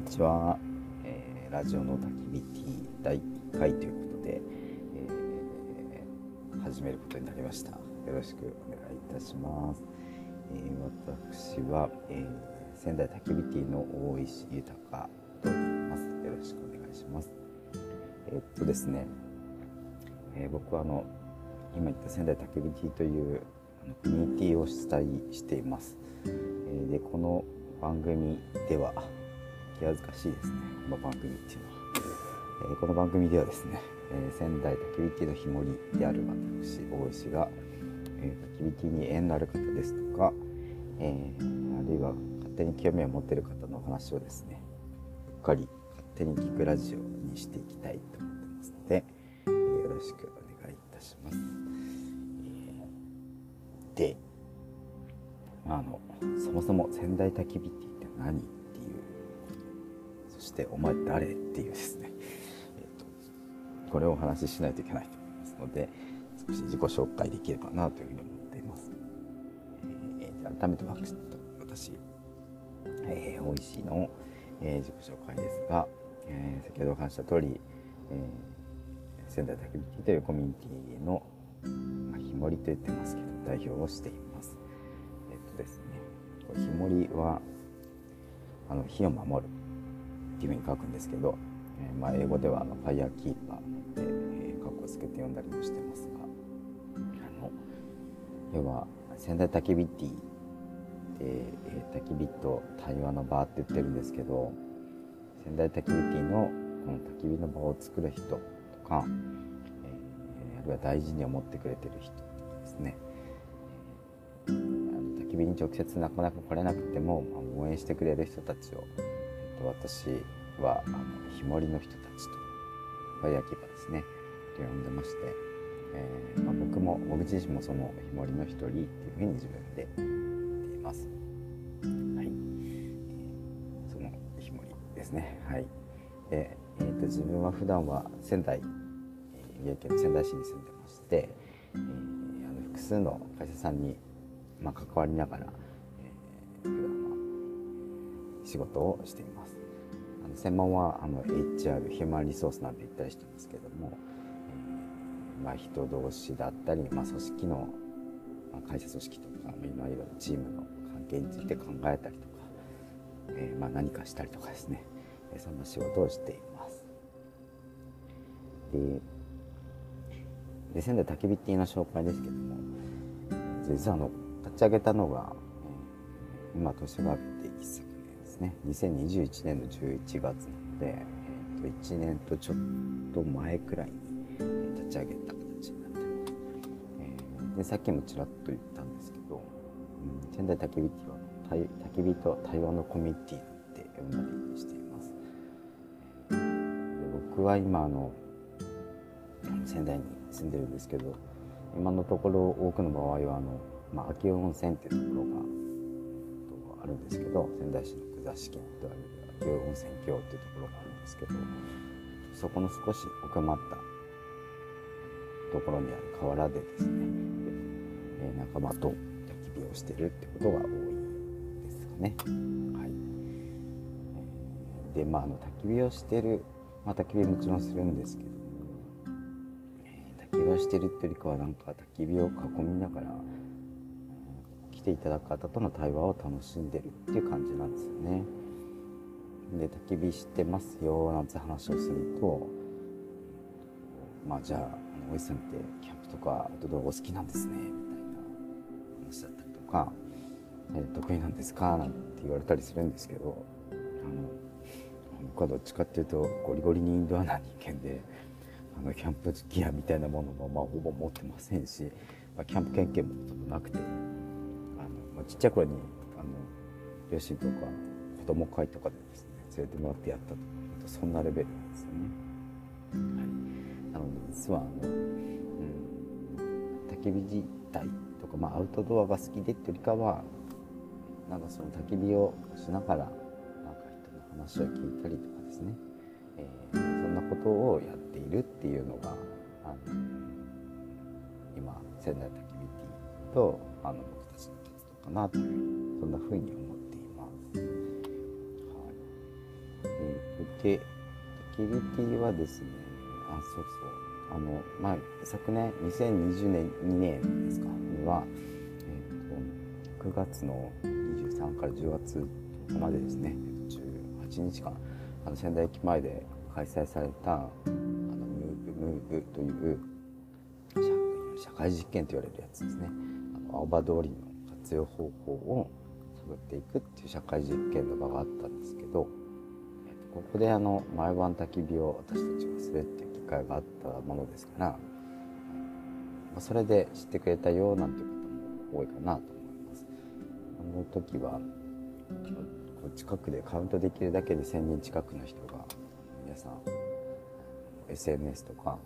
にちは、えー、ラジオの焚き火ティ第1回ということで、えー、始めることになりました。よろしくお願いいたします、えー、私は、え仙台焚き火ティの大石豊と言います。よろしくお願いします。えっとですね、え僕はあの今言った仙台焚き火ティというコミュニティを主催しています、えでこの番組では気恥ずかしいですね。この番組っていうのは、えー、この番組ではですね、えー、仙台焚き火ティの日盛りである私大石が、えー、焚き火に縁のある方ですとか、えー、あるいは勝手に興味を持ってる方のお話をですねうっかり勝手に聞くラジオにしていきたいと思ってますので、えー、よろしくお願いいたします、えー、であのそもそも仙台焚き火ティって何てお前誰？っていうですね、えーと、これをお話ししないといけないと思いますので少し自己紹介できればなというふうに思っています、えー、改めて私、えー、大石の、えー、自己紹介ですが、えー、先ほどお話した通り、えー、仙台焚き火というコミュニティの、まあ、日盛りと言ってますけど代表をしています。えっとですね日盛りはあの火を守る。っていうふうに書くんですけど、えー、まあ、英語ではあのファイヤーキーパーで、えー、カッコつけて読んだりもしてますが。あの要は仙台焚き火ティーで、えー、焚き火と対話の場って言ってるんですけど仙台焚き火ティーのこの焚き火の場を作る人とか、えー、あるいは大事に思ってくれてる人とかですね。焚き火に直接なかなか来れなくても、まあ、応援してくれる人たちを、と、私はあの日盛りの人たちとファイヤーキーパーですねと呼んでまして、えーまあ、僕も僕自身もその日盛りの一人っていうふうに自分で言っています。はい、その日盛りですね。はい。で、えーと、自分は普段は仙台、えー、宮城県の仙台市に住んでまして、えー、あの複数の会社さんにまあ、関わりながら、えー、普段仕事をしています。あの専門はあの HR ヒューマンリソースなんて言ったりしてますけども、えー、まあ、人同士だったり、まあ、組織の、まあ、会社組織とかいろいろチームの関係について考えたりとか、えー、まあ、何かしたりとかですね、えそんな仕事をしています。でで仙台焚き火っていうの紹介ですけども実はあの立ち上げたのが、今年がね。2021年の11月なので、えー、と1年とちょっと前くらいに立ち上げた形になってます、えー、でさっきもちらっと言ったんですけど、うん、仙台焚き火は焚き火と対話のコミュニティって呼んだりしています、えー、で僕は今あの仙台に住んでるんですけど今のところ多くの場合はあのまあ、秋保温泉っていうところがあるんですけど仙台市の久座敷とある秋保温泉郷っていうところがあるんですけどそこの少し奥まったところにある河原でですね、え仲間と焚き火をしてるってことが多いですかね。はい、でまああの焚き火をしてる、まあ、焚き火もちろんするんですけどえ焚き火をしてるっていうよりかはなんか焚き火を囲みながら来ていただく方との対話を楽しんでるっていう感じなんですよね。で焚き火してますよなんて話をするとまあじゃあおじさんってキャンプとかアウトドアお好きなんですねみたいな話だったりとか、え得意なんですかなんて言われたりするんですけどあの僕はどっちかっていうとゴリゴリにインドアな人間であのキャンプギアみたいなものもまあほぼ持ってませんし、まあ、キャンプ経験もほとんどなくてちっちゃい頃にあの両親とか子供会とかでですね連れてもらってやったと。そんなレベルなんですよね。はい、なので実はあの、うん、焚き火自体とか、まあ、アウトドアが好きでっていうよりかはなんかその焚き火をしながらなんか人の話を聞いたりとかですね、えー、そんなことをやっているっていうのがあの今仙台焚き火ティとあのかなというそんな風に思っています。はい。で焚き火ティはですねあそうそう。あのまあ昨年2020年2年ですかには、えーと、9月の23から10月までですね18日間あの仙台駅前で開催されたあのムーブムーブという社会実験と言われるやつですね。あの青葉通りの活用方法を探っていくっていう社会実験の場があったんですけどここであの毎晩焚き火を私たちがするっていう機会があったものですからそれで知ってくれたよなんていう方も多いかなと思います。あの時は近くでカウントできるだけで1000人近くの人が皆さん SNS とか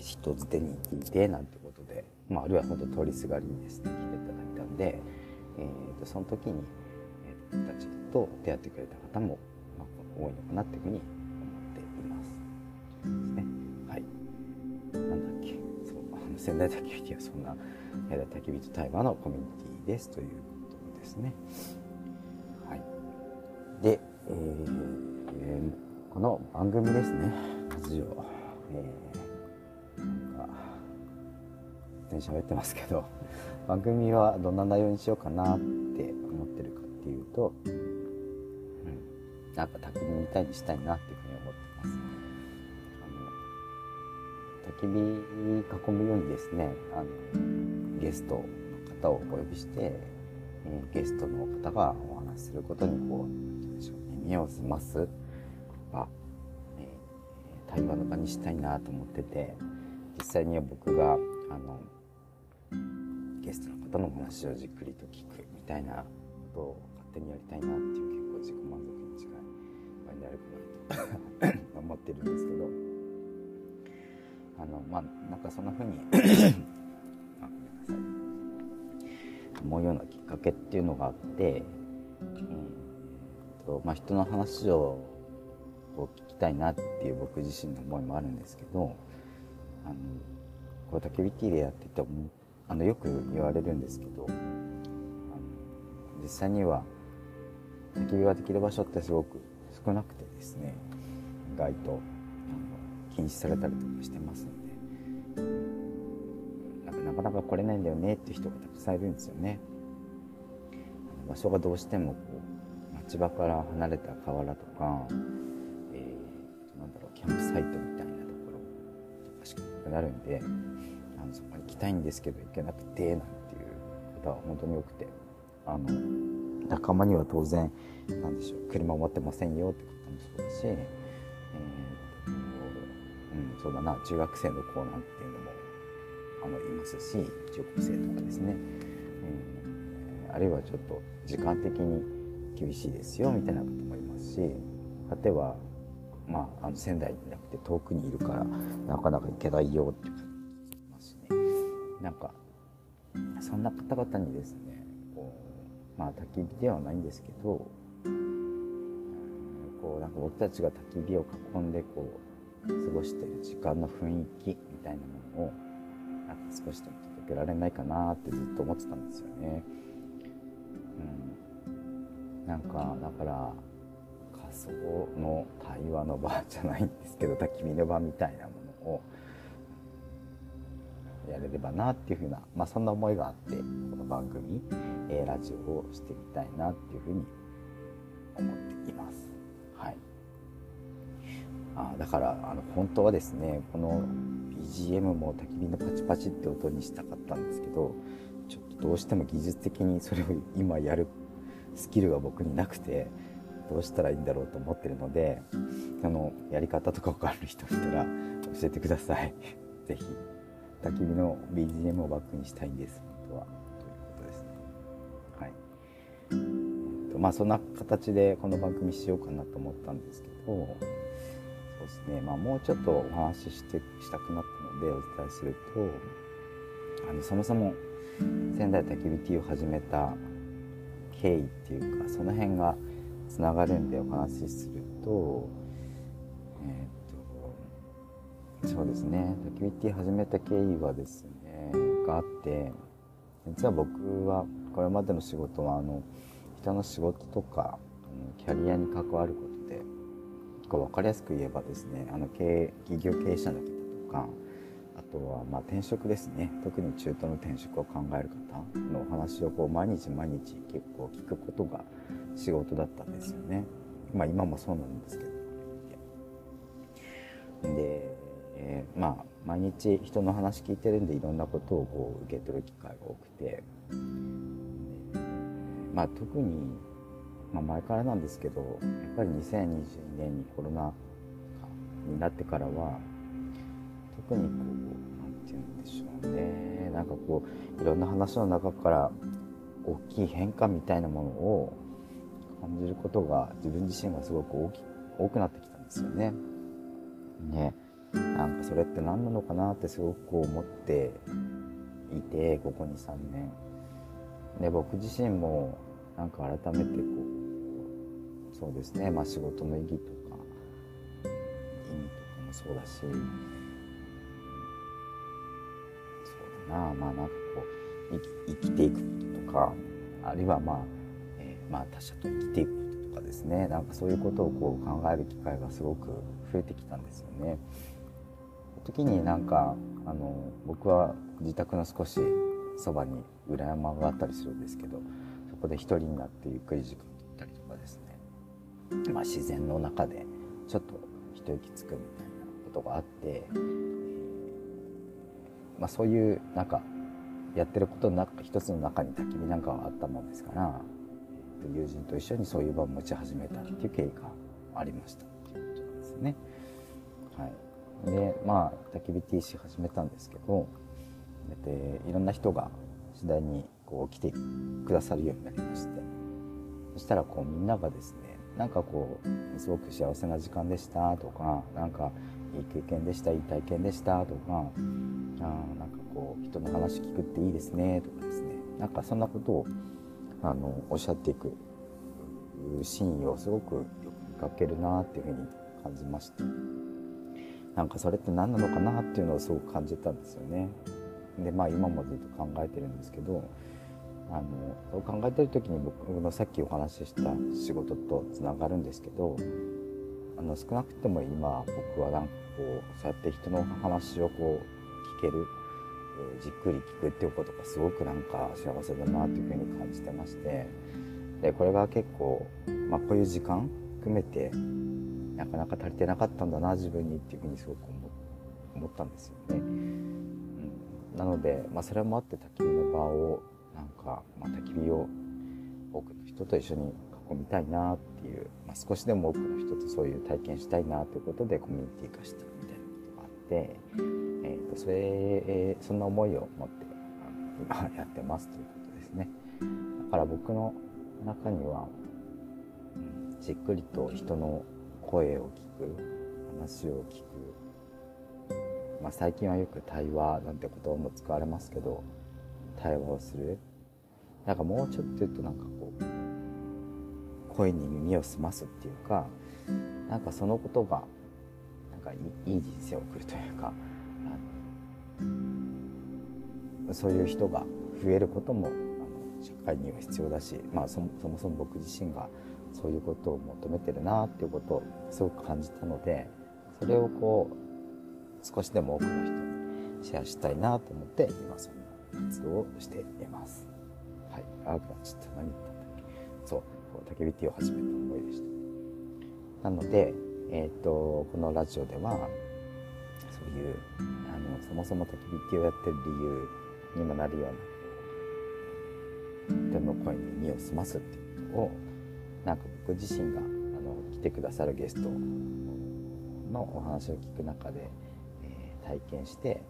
人づてに聞いてなんてことで、まあ、あるいは本当通りすがりにですね来ていただいたんで、えーと、その時に、えー、たちと出会ってくれた方も、まあ、多いのかなっていうふうに思っています。ですね。はい。なんだっけ。そう、あの仙台焚き火はそんな仙台焚き火と対話のコミュニティですということですね。はい。で、えー、この番組ですね。活字を、えーに喋ってますけど 番組はどんな内容にしようかなって思ってるかっていうと、うん、なんか焚き火みたいにしたいなっていうふうに思ってます。あの焚き火囲むようにですねあのゲストの方をお呼びして、えー、ゲストの方がお話しすることにこう耳を澄ますとか、え、対話の場にしたいなと思ってて実際には僕があのゲストの方のお話をじっくりと聞くみたいなことを勝手にやりたいなっていう結構自己満足に近い場合になるかなと思ってるんですけどあのまあなんかそんな風にあ ごめんなさい。思うようなきっかけっていうのがあって、うんとまあ、人の話をこう聞きたいなっていう僕自身の思いもあるんですけどあのこう焚き火ティでやってて思っあのよく言われるんですけど実際には焚き火ができる場所ってすごく少なくてですね意外と禁止されたりとかしてますんでなんかなかなか来れないんだよねって人がたくさんいるんですよね。場所がどうしてもこう町場から離れた河原とか、えー、なんだろうキャンプサイトみたいなところとかしかなくなるんでそこに行きたいんですけど行けなくてなんていう方は本当に多くて。あの仲間には当然なんでしょう。車を持ってませんよってこともそうだし、えーうん、そうだな。中学生の子なんていうのもあのいますし中高生とかですね、えー、あるいはちょっと時間的に厳しいですよみたいなこともいますし果てはまあ、あの仙台じゃなくて遠くにいるからなかなか行けないよってなんかそんな方々にですねこうまあ焚き火ではないんですけどこうなんか僕たちが焚き火を囲んでこう過ごしてる時間の雰囲気みたいなものをなんか少しでも届けられないかなってずっと思ってたんですよね。うん、なんかだから仮想の対話の場じゃないんですけど焚き火の場みたいなものをやれればなっていうふうな、まあ、そんな思いがあってこの番組、えー、ラジオをしてみたいなっていうふうに思っています。はい、あだからあの本当はですねこの BGM も焚き火のパチパチって音にしたかったんですけどちょっとどうしても技術的にそれを 今やるスキルが僕になくてどうしたらいいんだろうと思ってるのであのやり方とか分かる人いたら教えてください。ぜひ焚き火の BGM をバックにしたいん。です本当はとい。うことですねはいまあそんな形でこの番組しようかなと思ったんですけどそうですね。まあもうちょっとお話ししてしたくなったのでお伝えするとあのそもそも仙台焚き火ティーを始めた経緯っていうかその辺がつながるんでお話しするとそうですね焚き火ティー始めた経緯はですねがあって実は僕はこれまでの仕事はあの人の仕事とかキャリアに関わることで分かりやすく言えばですねあの経営企業経営者の方とかあとはま転職ですね特に中途の転職を考える方のお話をこう毎日毎日結構聞くことが仕事だったんですよね。まあ今もそうなんですけど。で、まあ毎日人の話聞いてるんでいろんなことをこう受け取る機会が多くて、まあ特に、まあ、前からなんですけどやっぱり2022年にコロナになってからは特にこう何て言うんでしょうね。なんかこういろんな話の中から大きい変化みたいなものを感じることが自分自身がすごく大き多くなってきたんですよね。ね。なんかそれって何なのかなってすごく思っていてここ23年。で僕自身もなんか改めてこうそうですね、まあ、仕事の意義とか意味とかもそうだしそうだなまあなんかこう生きていくこととかあるいはまあまあ、他者と生きていくこととかですねなんかそういうことをこう考える機会がすごく増えてきたんですよね。時になんかあの僕は自宅の少しそばに裏山があったりするんですけどそこで一人になってゆっくり時間取ったりとかですね、まあ、自然の中でちょっと一息つくみたいなことがあって、まあ、そういうなんかやってることの中一つの中に焚き火なんかがあったもんですから友人と一緒にそういう場を持ち始めたっていう経緯がありましたっていうことなんですね。はい、でまあ焚き火 T し始めたんですけどでいろんな人が次第にこう来てくださるようになりましてそしたらこうみんながですねなんかこうすごく幸せな時間でしたとかなんかいい経験でしたいい体験でしたとかあなんかこう人の話聞くっていいですねとかですねなんかそんなことをあのおっしゃっていくシーンをすごくよく見かけるなっていうふうに感じましてなんかそれって何なのかなっていうのをすごく感じたんですよね。でまあ今もずっと考えてるんですけどあのそう考えてる時に僕のさっきお話しした仕事とつながるんですけどあの少なくても今僕はなんかこうそうやって人の話をこう聞けるじっくり聞くっていうことがすごくなんか幸せだなっていうふうに感じてましてでこれが結構、まあ、こういう時間含めてなかなか足りてなかったんだな自分にっていうふうにすごく思ったんですよね。うん、なので、まあ、それもあって焚き火の場をなんか、まあ、焚き火を多くの人と一緒に囲みたいなっていう、まあ、少しでも多くの人とそういう体験したいなということでコミュニティ化したみたいなことがあって。えーと、それ、そんな思いを持って今やってますということですねだから僕の中には、じっくりと人の声を聞く話を聞く、まあ、最近はよく対話なんて言葉も使われますけど対話をする。なんかもうちょっと言うとなんかこう声に耳を澄ますっていうかなんかそのことがなんかいい人生を送るというかそういう人が増えることも社会には必要だし、まあ、そもそも僕自身がそういうことを求めてるなっていうことをすごく感じたのでそれをこう少しでも多くの人にシェアしたいなと思って今そんな活動をしています。はい、あちゃった何言ったんだっけそう焚き火ティを始めた思いでした。なので、えーと、このラジオではそういうあのそもそも焚き火ティをやってる理由にもなるような人の声に耳を澄ますっていうことをなんか僕自身があの来てくださるゲストのお話を聞く中で、えー、体験して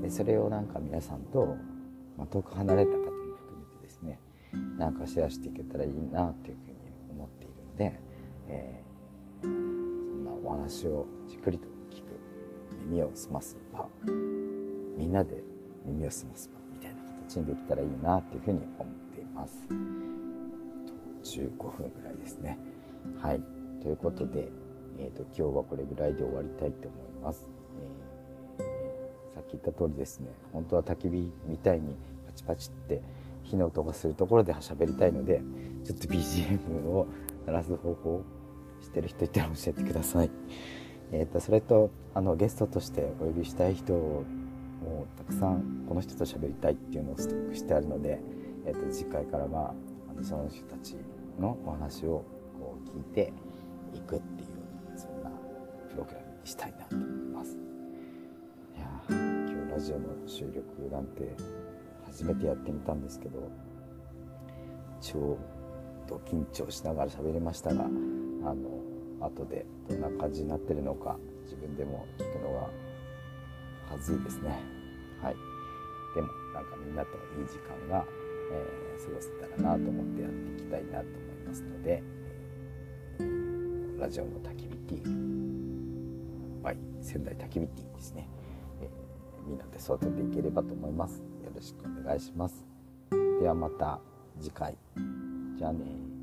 でそれをなんか皆さんと、まあ、遠く離れた方も含めてですねなんかシェアしていけたらいいなっていうふうに思っているので、えー、そんなお話をじっくりと聞く耳を澄ます場みんなで耳を澄ます場みたいな形にできたらいいなっていうふうに思っています。15分ぐらいですね。はい。ということで、えーと、今日はこれぐらいで終わりたいと思います。えー、さっき言った通りですね、本当は焚き火みたいにパチパチって火の音がするところで喋りたいので、ちょっと BGM を鳴らす方法をしてる人いたら教えてください。えーと、それとあのゲストとしてお呼びしたい人をもうたくさんこの人と喋りたいっていうのをストックしてあるので、えーと、次回からはあのその人たちのお話をこう聞いていくっていうそんなプログラムにしたいなと思います。いや今日ラジオの収録なんて初めてやってみたんですけど超と緊張しながら喋りましたがあの後でどんな感じになってるのか自分でも聞くのははずいですねはいでもなんかみんなといい時間が、えー、過ごせたらなと思ってやっていきたいなと思いますので、ラジオの焚き火ティーバイ仙台焚き火ティーですね、えー、みんなで育てていければと思います。よろしくお願いします。ではまた次回。じゃあね